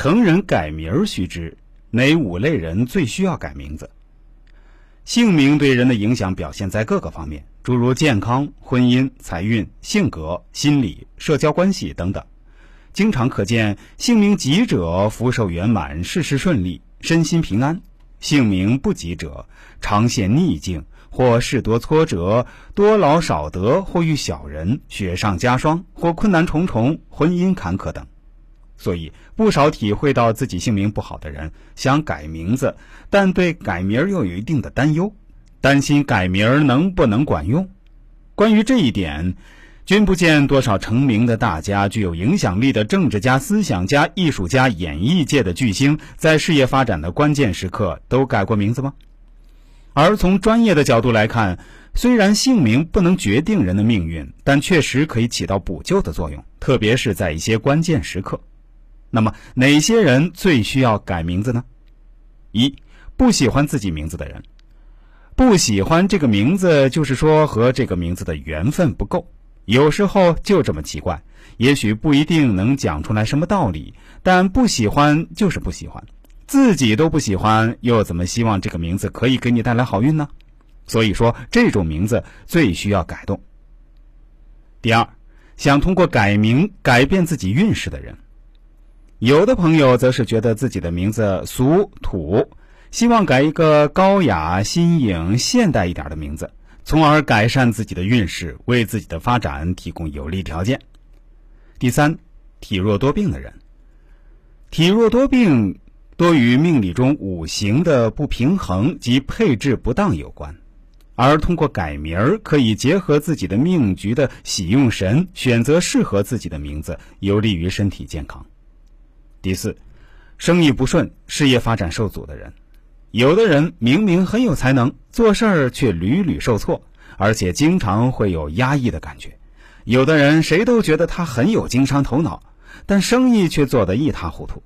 成人改名儿须知，哪五类人最需要改名字？姓名对人的影响表现在各个方面，诸如健康、婚姻、财运、性格、心理、社交关系等等。经常可见，姓名吉者福寿圆满，事事顺利，身心平安；姓名不吉者，常陷逆境，或事多挫折，多劳少得，或遇小人，雪上加霜，或困难重重，婚姻坎坷等。所以，不少体会到自己姓名不好的人想改名字，但对改名又有一定的担忧，担心改名能不能管用。关于这一点，君不见多少成名的大家、具有影响力的政治家、思想家、艺术家、演艺界的巨星，在事业发展的关键时刻都改过名字吗？而从专业的角度来看，虽然姓名不能决定人的命运，但确实可以起到补救的作用，特别是在一些关键时刻。那么哪些人最需要改名字呢？一不喜欢自己名字的人，不喜欢这个名字，就是说和这个名字的缘分不够。有时候就这么奇怪，也许不一定能讲出来什么道理，但不喜欢就是不喜欢，自己都不喜欢，又怎么希望这个名字可以给你带来好运呢？所以说，这种名字最需要改动。第二，想通过改名改变自己运势的人。有的朋友则是觉得自己的名字俗土，希望改一个高雅、新颖、现代一点的名字，从而改善自己的运势，为自己的发展提供有利条件。第三，体弱多病的人，体弱多病多与命理中五行的不平衡及配置不当有关，而通过改名儿，可以结合自己的命局的喜用神，选择适合自己的名字，有利于身体健康。第四，生意不顺、事业发展受阻的人，有的人明明很有才能，做事儿却屡屡受挫，而且经常会有压抑的感觉；有的人谁都觉得他很有经商头脑，但生意却做得一塌糊涂。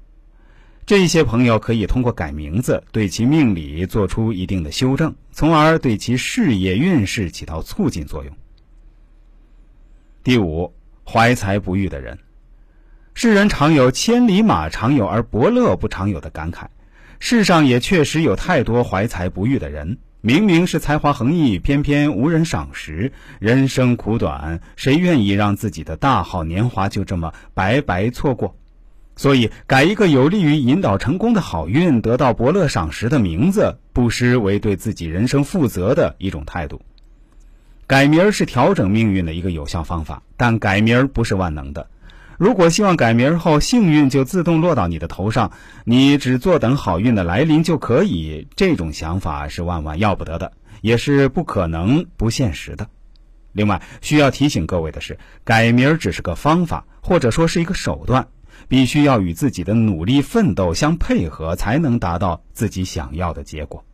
这些朋友可以通过改名字，对其命理做出一定的修正，从而对其事业运势起到促进作用。第五，怀才不遇的人。世人常有“千里马常有，而伯乐不常有”的感慨。世上也确实有太多怀才不遇的人，明明是才华横溢，偏偏无人赏识。人生苦短，谁愿意让自己的大好年华就这么白白错过？所以，改一个有利于引导成功的好运、得到伯乐赏识的名字，不失为对自己人生负责的一种态度。改名儿是调整命运的一个有效方法，但改名儿不是万能的。如果希望改名后幸运就自动落到你的头上，你只坐等好运的来临就可以，这种想法是万万要不得的，也是不可能、不现实的。另外，需要提醒各位的是，改名只是个方法，或者说是一个手段，必须要与自己的努力奋斗相配合，才能达到自己想要的结果。